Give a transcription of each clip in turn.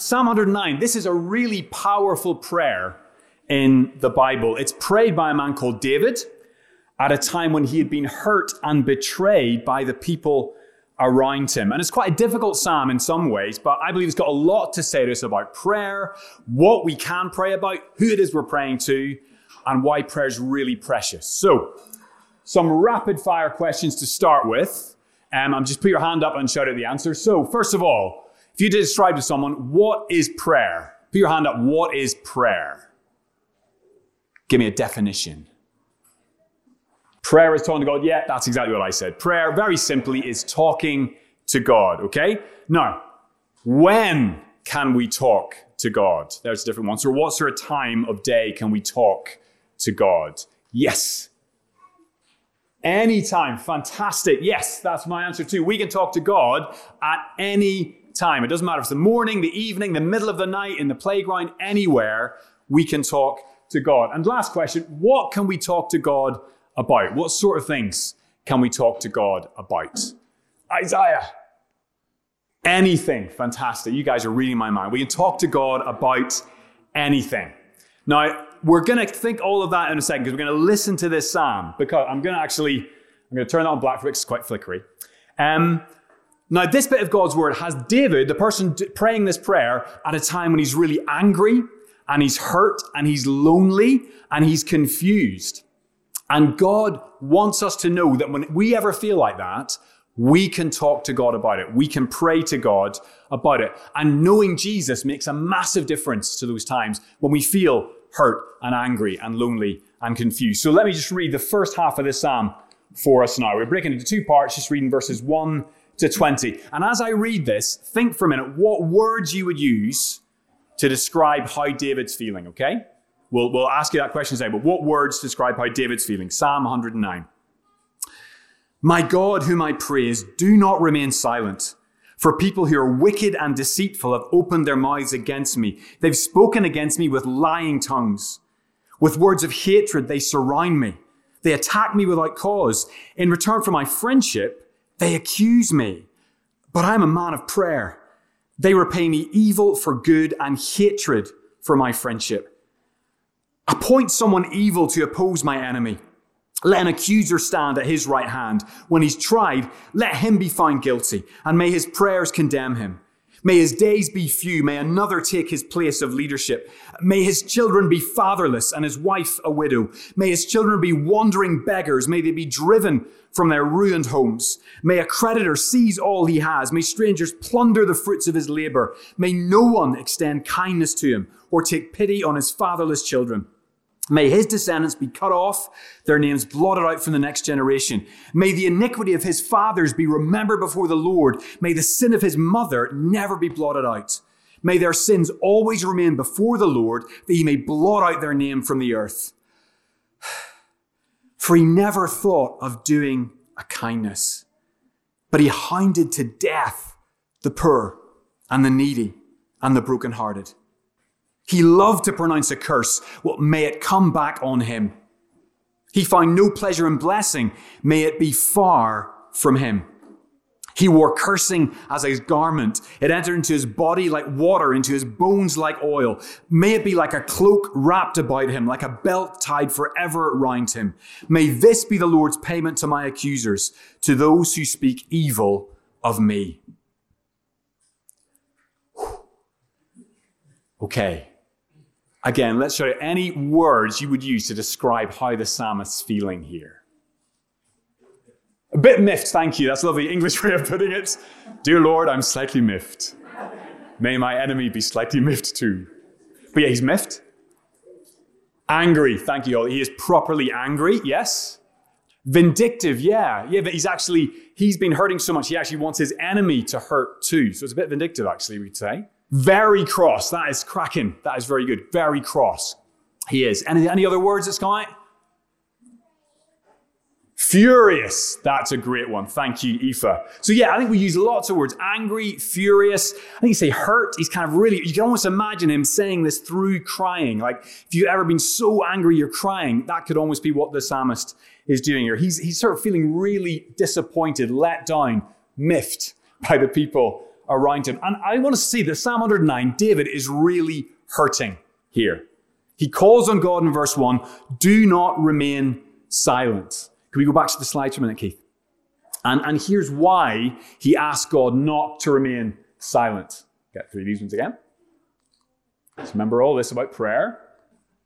Psalm 109, this is a really powerful prayer in the Bible. It's prayed by a man called David at a time when he had been hurt and betrayed by the people around him. And it's quite a difficult psalm in some ways, but I believe it's got a lot to say to us about prayer, what we can pray about, who it is we're praying to, and why prayer is really precious. So, some rapid fire questions to start with. Um, I'm just put your hand up and shout out the answer. So, first of all, if you describe to someone, what is prayer? Put your hand up. What is prayer? Give me a definition. Prayer is talking to God. Yeah, that's exactly what I said. Prayer, very simply, is talking to God, okay? Now, when can we talk to God? There's a different one. So, what sort of time of day can we talk to God? Yes. Anytime. Fantastic. Yes, that's my answer too. We can talk to God at any time. It doesn't matter if it's the morning, the evening, the middle of the night, in the playground, anywhere, we can talk to God. And last question what can we talk to God about? What sort of things can we talk to God about? Isaiah. Anything. Fantastic. You guys are reading my mind. We can talk to God about anything. Now, we're going to think all of that in a second because we're going to listen to this psalm because I'm going to actually, I'm going to turn that on black for it's quite flickery. Um, now, this bit of God's word has David, the person praying this prayer, at a time when he's really angry and he's hurt and he's lonely and he's confused. And God wants us to know that when we ever feel like that, we can talk to God about it. We can pray to God about it. And knowing Jesus makes a massive difference to those times when we feel hurt and angry and lonely and confused. So let me just read the first half of this psalm for us now. We're breaking into two parts, just reading verses 1 to 20. And as I read this, think for a minute what words you would use to describe how David's feeling, okay? We'll, we'll ask you that question today, but what words describe how David's feeling? Psalm 109. My God, whom I praise, do not remain silent. For people who are wicked and deceitful have opened their mouths against me. They've spoken against me with lying tongues. With words of hatred, they surround me. They attack me without cause. In return for my friendship, they accuse me. But I am a man of prayer. They repay me evil for good and hatred for my friendship. Appoint someone evil to oppose my enemy. Let an accuser stand at his right hand. When he's tried, let him be found guilty, and may his prayers condemn him. May his days be few. May another take his place of leadership. May his children be fatherless and his wife a widow. May his children be wandering beggars. May they be driven from their ruined homes. May a creditor seize all he has. May strangers plunder the fruits of his labor. May no one extend kindness to him or take pity on his fatherless children. May his descendants be cut off, their names blotted out from the next generation. May the iniquity of his fathers be remembered before the Lord. May the sin of his mother never be blotted out. May their sins always remain before the Lord, that he may blot out their name from the earth. For he never thought of doing a kindness, but he hounded to death the poor and the needy and the brokenhearted. He loved to pronounce a curse. Well, may it come back on him. He found no pleasure in blessing. May it be far from him. He wore cursing as his garment. It entered into his body like water, into his bones like oil. May it be like a cloak wrapped about him, like a belt tied forever round him. May this be the Lord's payment to my accusers, to those who speak evil of me. Okay. Again, let's show you any words you would use to describe how the psalmist's feeling here. Bit miffed, thank you. That's a lovely English way of putting it. Dear Lord, I'm slightly miffed. May my enemy be slightly miffed too. But yeah, he's miffed. Angry, thank you. He is properly angry, yes. Vindictive, yeah. Yeah, but he's actually, he's been hurting so much, he actually wants his enemy to hurt too. So it's a bit vindictive, actually, we'd say. Very cross. That is cracking. That is very good. Very cross. He is. Any, any other words that's come out? Furious. That's a great one. Thank you, Aoife. So yeah, I think we use lots of words. Angry, furious. I think you say hurt. He's kind of really, you can almost imagine him saying this through crying. Like if you've ever been so angry you're crying, that could almost be what the psalmist is doing here. He's, he's sort of feeling really disappointed, let down, miffed by the people around him. And I want to see that Psalm 109, David is really hurting here. He calls on God in verse 1 do not remain silent. Can we go back to the slides for a minute, Keith? And, and here's why he asked God not to remain silent. Get through these ones again. Let's remember all this about prayer.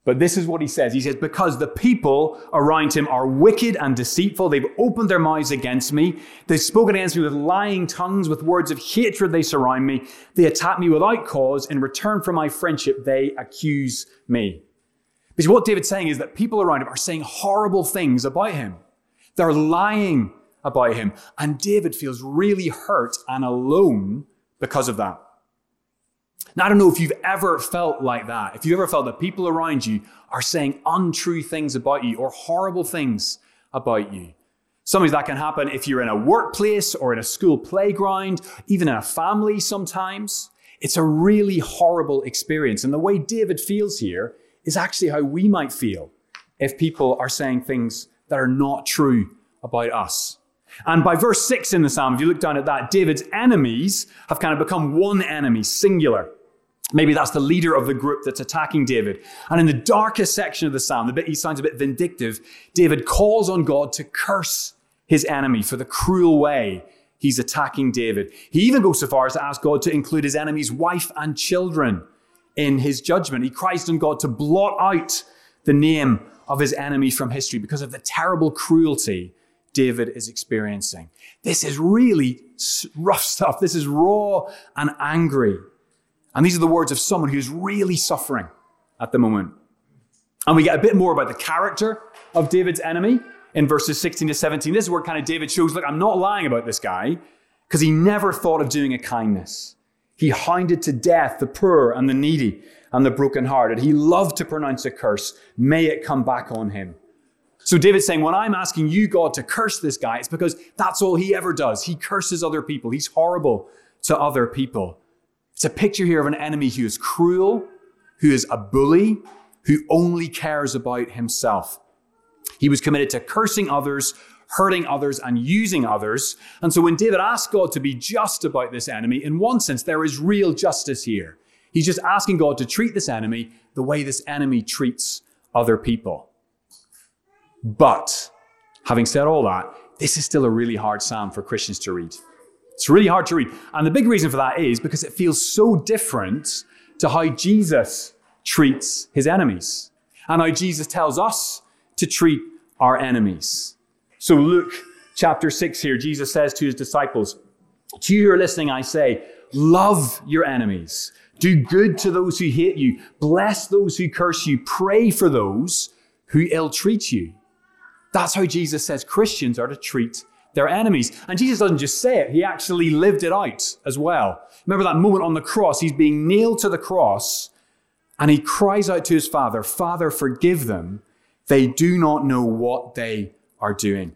But this is what he says. He says, Because the people around him are wicked and deceitful, they've opened their mouths against me. They've spoken against me with lying tongues, with words of hatred they surround me. They attack me without cause. In return for my friendship, they accuse me. Because what David's saying is that people around him are saying horrible things about him. They're lying about him. And David feels really hurt and alone because of that. Now, I don't know if you've ever felt like that. If you've ever felt that people around you are saying untrue things about you or horrible things about you. Sometimes that can happen if you're in a workplace or in a school playground, even in a family sometimes. It's a really horrible experience. And the way David feels here is actually how we might feel if people are saying things that are not true about us. And by verse 6 in the psalm, if you look down at that, David's enemies have kind of become one enemy, singular. Maybe that's the leader of the group that's attacking David. And in the darkest section of the psalm, the bit he sounds a bit vindictive, David calls on God to curse his enemy for the cruel way he's attacking David. He even goes so far as to ask God to include his enemy's wife and children in his judgment. He cries on God to blot out the name of his enemy from history because of the terrible cruelty David is experiencing. This is really rough stuff. This is raw and angry. And these are the words of someone who's really suffering at the moment. And we get a bit more about the character of David's enemy in verses 16 to 17. This is where kind of David shows, look, I'm not lying about this guy because he never thought of doing a kindness. He hounded to death the poor and the needy and the brokenhearted. He loved to pronounce a curse. May it come back on him. So David's saying, when I'm asking you, God, to curse this guy, it's because that's all he ever does. He curses other people. He's horrible to other people. It's a picture here of an enemy who is cruel, who is a bully, who only cares about himself. He was committed to cursing others, hurting others, and using others. And so when David asked God to be just about this enemy, in one sense, there is real justice here. He's just asking God to treat this enemy the way this enemy treats other people. But having said all that, this is still a really hard psalm for Christians to read. It's really hard to read. And the big reason for that is because it feels so different to how Jesus treats his enemies and how Jesus tells us to treat our enemies. So, Luke chapter 6 here, Jesus says to his disciples, To you who are listening, I say, love your enemies. Do good to those who hate you. Bless those who curse you. Pray for those who ill treat you. That's how Jesus says Christians are to treat their enemies. And Jesus doesn't just say it, he actually lived it out as well. Remember that moment on the cross? He's being nailed to the cross and he cries out to his Father, Father, forgive them. They do not know what they are doing.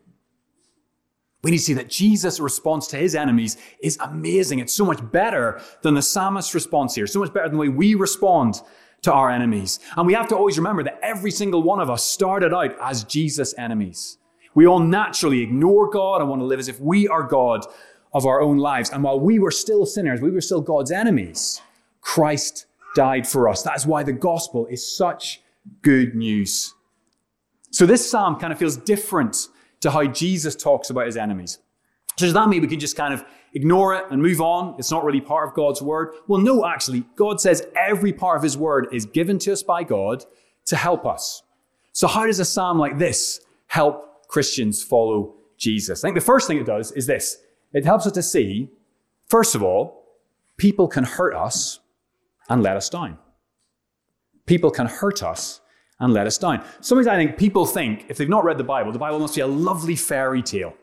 We need to see that Jesus' response to his enemies is amazing. It's so much better than the psalmist's response here, so much better than the way we respond to our enemies. And we have to always remember that every single one of us started out as Jesus' enemies. We all naturally ignore God and want to live as if we are God of our own lives. And while we were still sinners, we were still God's enemies, Christ died for us. That is why the gospel is such good news. So this psalm kind of feels different to how Jesus talks about his enemies. So does that mean we can just kind of ignore it and move on. It's not really part of God's word. Well, no, actually, God says every part of his word is given to us by God to help us. So, how does a psalm like this help Christians follow Jesus? I think the first thing it does is this it helps us to see, first of all, people can hurt us and let us down. People can hurt us and let us down. Sometimes I think people think, if they've not read the Bible, the Bible must be a lovely fairy tale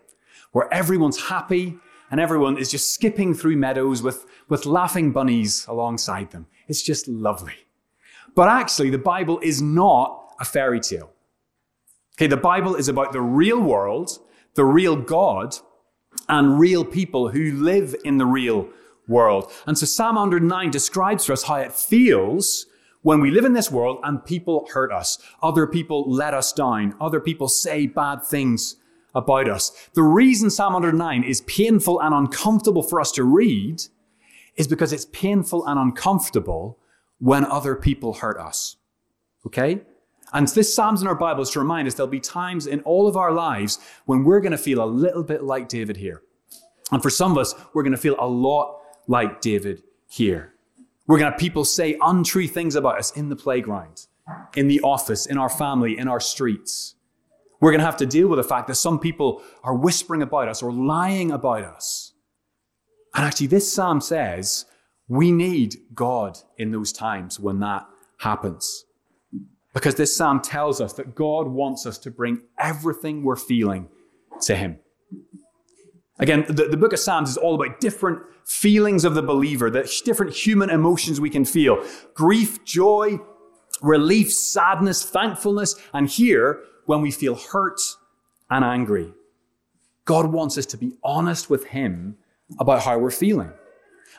where everyone's happy and everyone is just skipping through meadows with, with laughing bunnies alongside them. It's just lovely. But actually, the Bible is not a fairy tale. Okay, the Bible is about the real world, the real God, and real people who live in the real world. And so Psalm 109 describes for us how it feels when we live in this world and people hurt us. Other people let us down. Other people say bad things about us. The reason Psalm 109 is painful and uncomfortable for us to read is because it's painful and uncomfortable when other people hurt us. Okay? And this Psalms in our Bibles to remind us there'll be times in all of our lives when we're going to feel a little bit like David here. And for some of us, we're going to feel a lot like David here. We're going to have people say untrue things about us in the playground, in the office, in our family, in our streets. We're going to have to deal with the fact that some people are whispering about us or lying about us. And actually, this psalm says we need God in those times when that happens. Because this psalm tells us that God wants us to bring everything we're feeling to Him. Again, the, the book of Psalms is all about different feelings of the believer, the different human emotions we can feel grief, joy, relief, sadness, thankfulness, and here, when we feel hurt and angry. God wants us to be honest with Him about how we're feeling.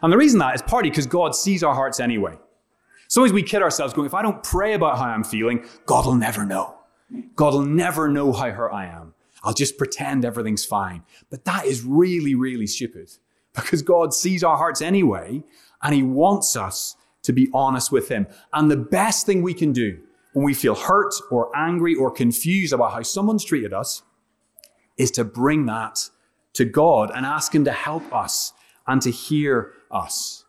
And the reason that is partly because God sees our hearts anyway. Sometimes we kid ourselves going, if I don't pray about how I'm feeling, God will never know. God will never know how hurt I am. I'll just pretend everything's fine. But that is really, really stupid because God sees our hearts anyway and He wants us to be honest with Him. And the best thing we can do when we feel hurt or angry or confused about how someone's treated us is to bring that to God and ask Him to help us and to hear us.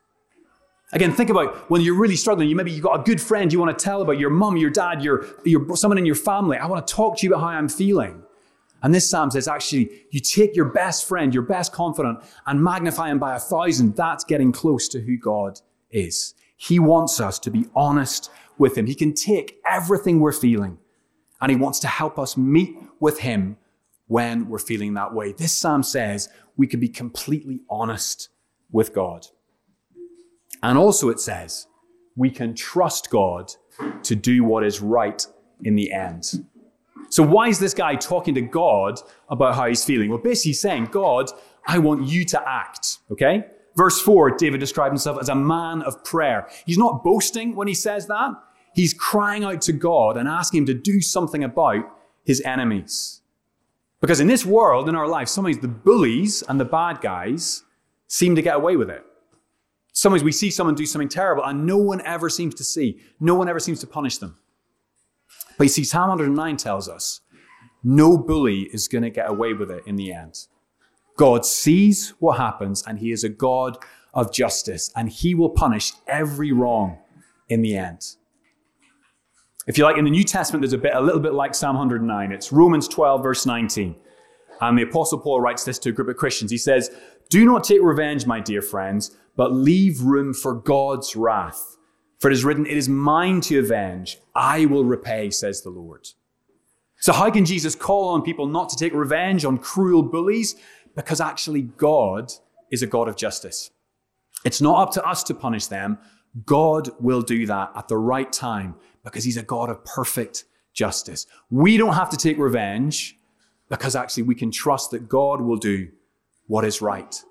Again, think about when you're really struggling. You maybe you've got a good friend you want to tell about your mum, your dad, your, your someone in your family. I want to talk to you about how I'm feeling. And this psalm says actually, you take your best friend, your best confidant, and magnify him by a thousand. That's getting close to who God is. He wants us to be honest with him. He can take everything we're feeling, and he wants to help us meet with him when we're feeling that way. This psalm says we can be completely honest with God. And also it says we can trust God to do what is right in the end. So why is this guy talking to God about how he's feeling? Well, basically he's saying, God, I want you to act. Okay? Verse 4, David describes himself as a man of prayer. He's not boasting when he says that. He's crying out to God and asking him to do something about his enemies. Because in this world, in our life, sometimes the bullies and the bad guys seem to get away with it. Sometimes we see someone do something terrible and no one ever seems to see, no one ever seems to punish them. But you see, Psalm 109 tells us no bully is going to get away with it in the end. God sees what happens and he is a God of justice and he will punish every wrong in the end. If you like, in the New Testament, there's a bit, a little bit like Psalm 109. It's Romans 12, verse 19. And the Apostle Paul writes this to a group of Christians. He says, Do not take revenge, my dear friends, but leave room for God's wrath. For it is written, It is mine to avenge. I will repay, says the Lord. So, how can Jesus call on people not to take revenge on cruel bullies? Because actually, God is a God of justice. It's not up to us to punish them. God will do that at the right time because He's a God of perfect justice. We don't have to take revenge because actually we can trust that God will do what is right.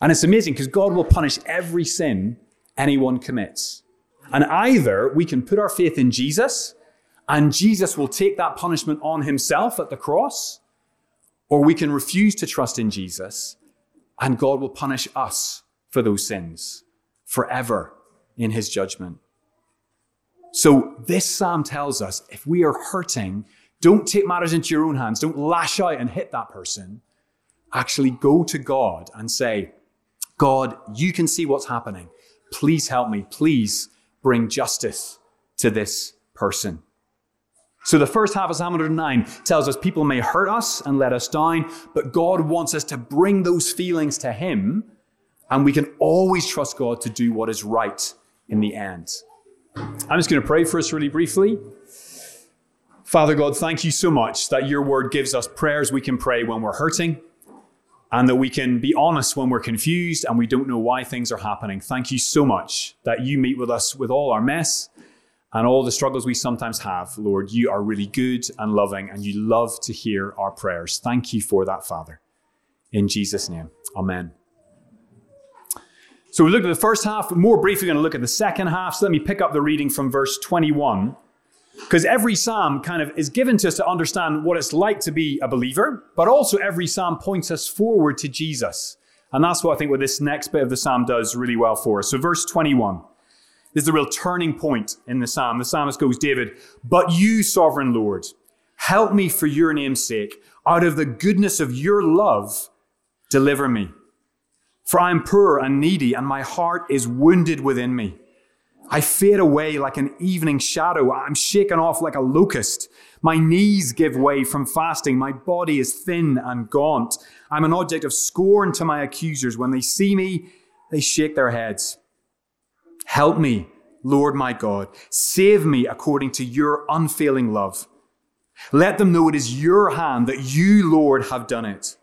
And it's amazing because God will punish every sin anyone commits. And either we can put our faith in Jesus and Jesus will take that punishment on himself at the cross, or we can refuse to trust in Jesus and God will punish us for those sins forever in his judgment. So this psalm tells us if we are hurting, don't take matters into your own hands. Don't lash out and hit that person. Actually go to God and say, God, you can see what's happening. Please help me. Please bring justice to this person. So the first half of Psalm 109 tells us people may hurt us and let us down, but God wants us to bring those feelings to Him, and we can always trust God to do what is right in the end. I'm just going to pray for us really briefly. Father God, thank you so much that your word gives us prayers we can pray when we're hurting and that we can be honest when we're confused and we don't know why things are happening. Thank you so much that you meet with us with all our mess and all the struggles we sometimes have. Lord, you are really good and loving and you love to hear our prayers. Thank you for that, Father. In Jesus' name, amen. So we looked at the first half. More briefly, we're going to look at the second half. So let me pick up the reading from verse 21. Because every psalm kind of is given to us to understand what it's like to be a believer, but also every psalm points us forward to Jesus And that's what I think what this next bit of the psalm does really well for us. So, verse 21. This is a real turning point in the psalm. The psalmist goes, David, but you, sovereign Lord, help me for your name's sake. Out of the goodness of your love, deliver me. For I am poor and needy, and my heart is wounded within me. I fade away like an evening shadow. I'm shaken off like a locust. My knees give way from fasting. My body is thin and gaunt. I'm an object of scorn to my accusers. When they see me, they shake their heads. Help me, Lord my God. Save me according to your unfailing love. Let them know it is your hand that you, Lord, have done it.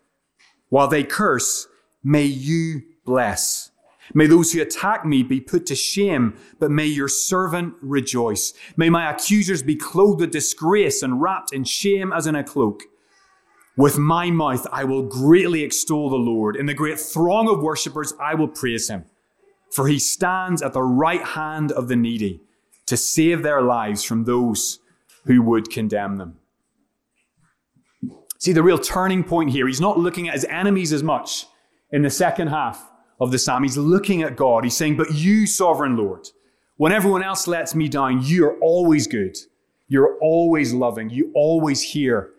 While they curse, may you bless. May those who attack me be put to shame, but may your servant rejoice. May my accusers be clothed with disgrace and wrapped in shame as in a cloak. With my mouth I will greatly extol the Lord. In the great throng of worshippers I will praise him. For he stands at the right hand of the needy to save their lives from those who would condemn them. See, the real turning point here, he's not looking at his enemies as much in the second half of the psalm. He's looking at God. He's saying, But you, sovereign Lord, when everyone else lets me down, you're always good. You're always loving. You always hear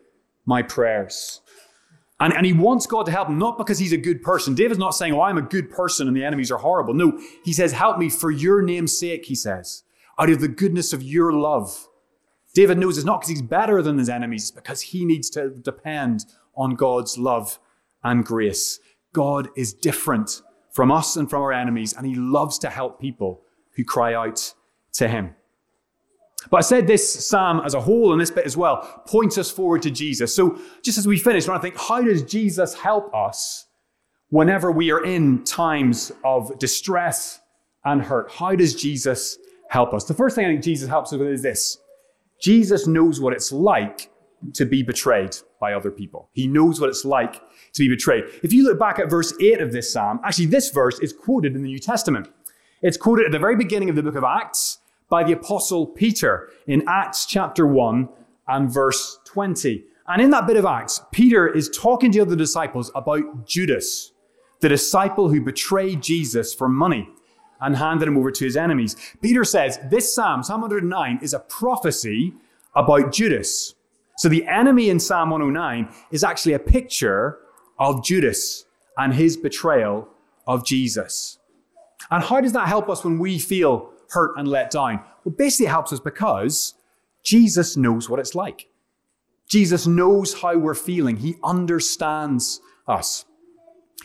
my prayers. And, and he wants God to help him, not because he's a good person. David's not saying, Oh, I'm a good person and the enemies are horrible. No, he says, Help me for your name's sake, he says, out of the goodness of your love. David knows it's not because he's better than his enemies, it's because he needs to depend on God's love and grace. God is different from us and from our enemies, and he loves to help people who cry out to him. But I said this psalm as a whole and this bit as well points us forward to Jesus. So just as we finish, I think, how does Jesus help us whenever we are in times of distress and hurt? How does Jesus help us? The first thing I think Jesus helps us with is this Jesus knows what it's like to be betrayed by other people. He knows what it's like to be betrayed. If you look back at verse 8 of this psalm, actually, this verse is quoted in the New Testament. It's quoted at the very beginning of the book of Acts by the apostle Peter in Acts chapter 1 and verse 20. And in that bit of Acts, Peter is talking to the other disciples about Judas, the disciple who betrayed Jesus for money and handed him over to his enemies. Peter says this Psalm, Psalm 109, is a prophecy about Judas. So the enemy in Psalm 109 is actually a picture of Judas and his betrayal of Jesus. And how does that help us when we feel hurt and let down? Well, basically, it helps us because Jesus knows what it's like. Jesus knows how we're feeling. He understands us.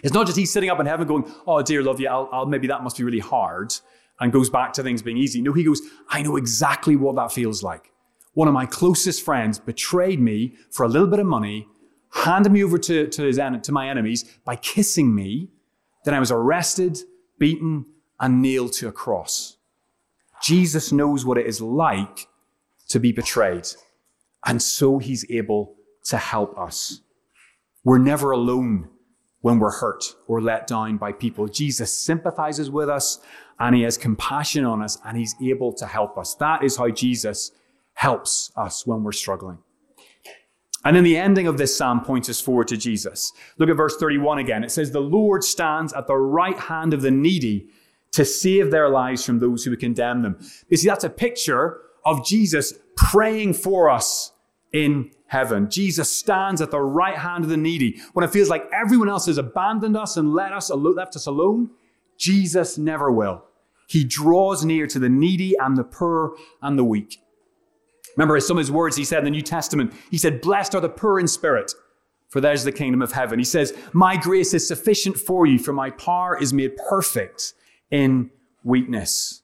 It's not just he's sitting up in heaven going, Oh, dear, love you, I'll, I'll, maybe that must be really hard, and goes back to things being easy. No, he goes, I know exactly what that feels like. One of my closest friends betrayed me for a little bit of money, handed me over to, to, his, to my enemies by kissing me. Then I was arrested, beaten, and nailed to a cross. Jesus knows what it is like to be betrayed. And so he's able to help us. We're never alone when we're hurt or let down by people. Jesus sympathizes with us and he has compassion on us and he's able to help us. That is how Jesus helps us when we're struggling. And then the ending of this psalm points us forward to Jesus. Look at verse 31 again. It says, The Lord stands at the right hand of the needy to save their lives from those who condemn them. You see, that's a picture of Jesus praying for us in heaven. Jesus stands at the right hand of the needy. When it feels like everyone else has abandoned us and let us, left us alone, Jesus never will. He draws near to the needy and the poor and the weak. Remember some of his words he said in the New Testament. He said, Blessed are the poor in spirit, for theirs is the kingdom of heaven. He says, My grace is sufficient for you, for my power is made perfect in weakness.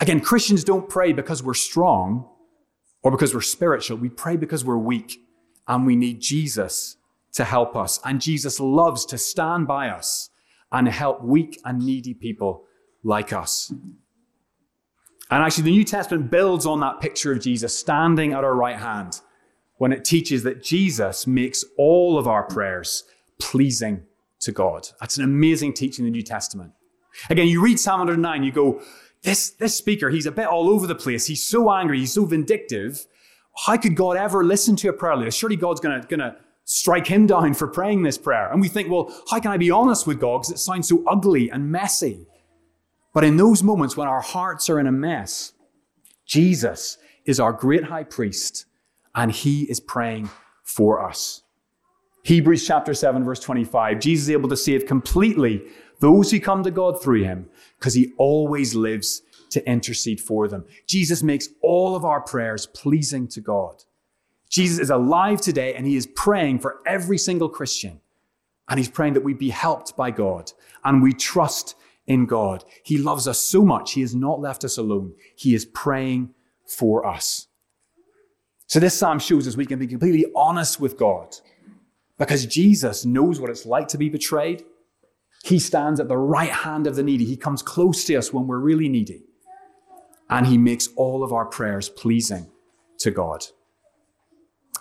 Again, Christians don't pray because we're strong or because we're spiritual. We pray because we're weak and we need Jesus to help us. And Jesus loves to stand by us and help weak and needy people like us. And actually, the New Testament builds on that picture of Jesus standing at our right hand when it teaches that Jesus makes all of our prayers pleasing to God. That's an amazing teaching in the New Testament. Again, you read Psalm 109, you go, this, this speaker, he's a bit all over the place. He's so angry, he's so vindictive. How could God ever listen to a prayer like this? Surely God's gonna, gonna strike him down for praying this prayer. And we think, well, how can I be honest with God? Because it sounds so ugly and messy. But in those moments when our hearts are in a mess, Jesus is our great high priest and he is praying for us. Hebrews chapter 7, verse 25. Jesus is able to save completely those who come to God through him because he always lives to intercede for them. Jesus makes all of our prayers pleasing to God. Jesus is alive today and he is praying for every single Christian. And he's praying that we be helped by God and we trust in God. He loves us so much. He has not left us alone. He is praying for us. So this psalm shows us we can be completely honest with God because Jesus knows what it's like to be betrayed. He stands at the right hand of the needy. He comes close to us when we're really needy. And he makes all of our prayers pleasing to God.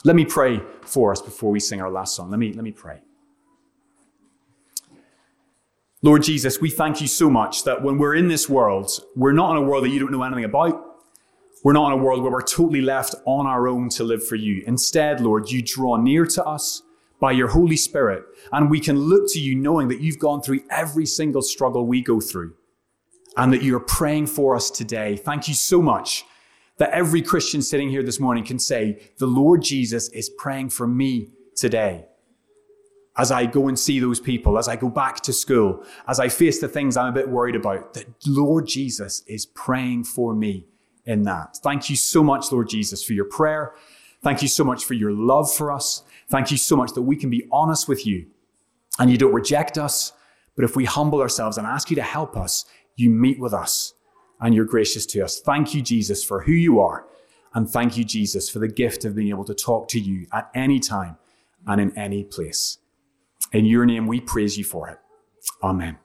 Let me pray for us before we sing our last song. Let me, let me pray. Lord Jesus, we thank you so much that when we're in this world, we're not in a world that you don't know anything about. We're not in a world where we're totally left on our own to live for you. Instead, Lord, you draw near to us by your Holy Spirit, and we can look to you knowing that you've gone through every single struggle we go through and that you're praying for us today. Thank you so much that every Christian sitting here this morning can say, The Lord Jesus is praying for me today. As I go and see those people, as I go back to school, as I face the things I'm a bit worried about, that Lord Jesus is praying for me in that. Thank you so much, Lord Jesus, for your prayer. Thank you so much for your love for us. Thank you so much that we can be honest with you and you don't reject us. But if we humble ourselves and ask you to help us, you meet with us and you're gracious to us. Thank you, Jesus, for who you are. And thank you, Jesus, for the gift of being able to talk to you at any time and in any place. In your name, we praise you for it. Amen.